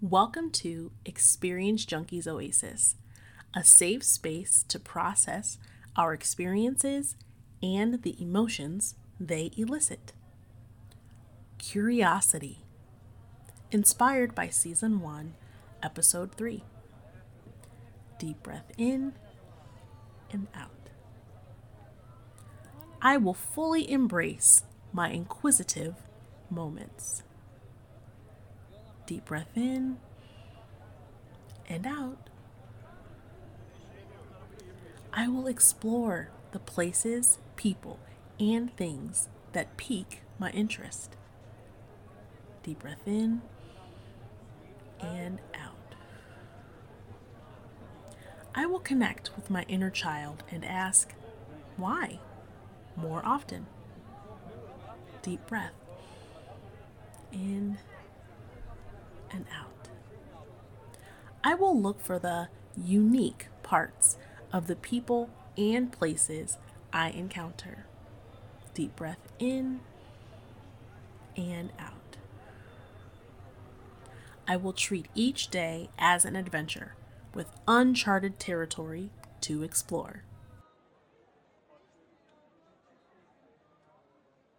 Welcome to Experience Junkies Oasis, a safe space to process our experiences and the emotions they elicit. Curiosity, inspired by Season 1, Episode 3. Deep breath in and out. I will fully embrace my inquisitive moments. Deep breath in and out. I will explore the places, people, and things that pique my interest. Deep breath in and out. I will connect with my inner child and ask, why? more often. Deep breath in and out. I will look for the unique parts of the people and places I encounter. Deep breath in and out. I will treat each day as an adventure with uncharted territory to explore.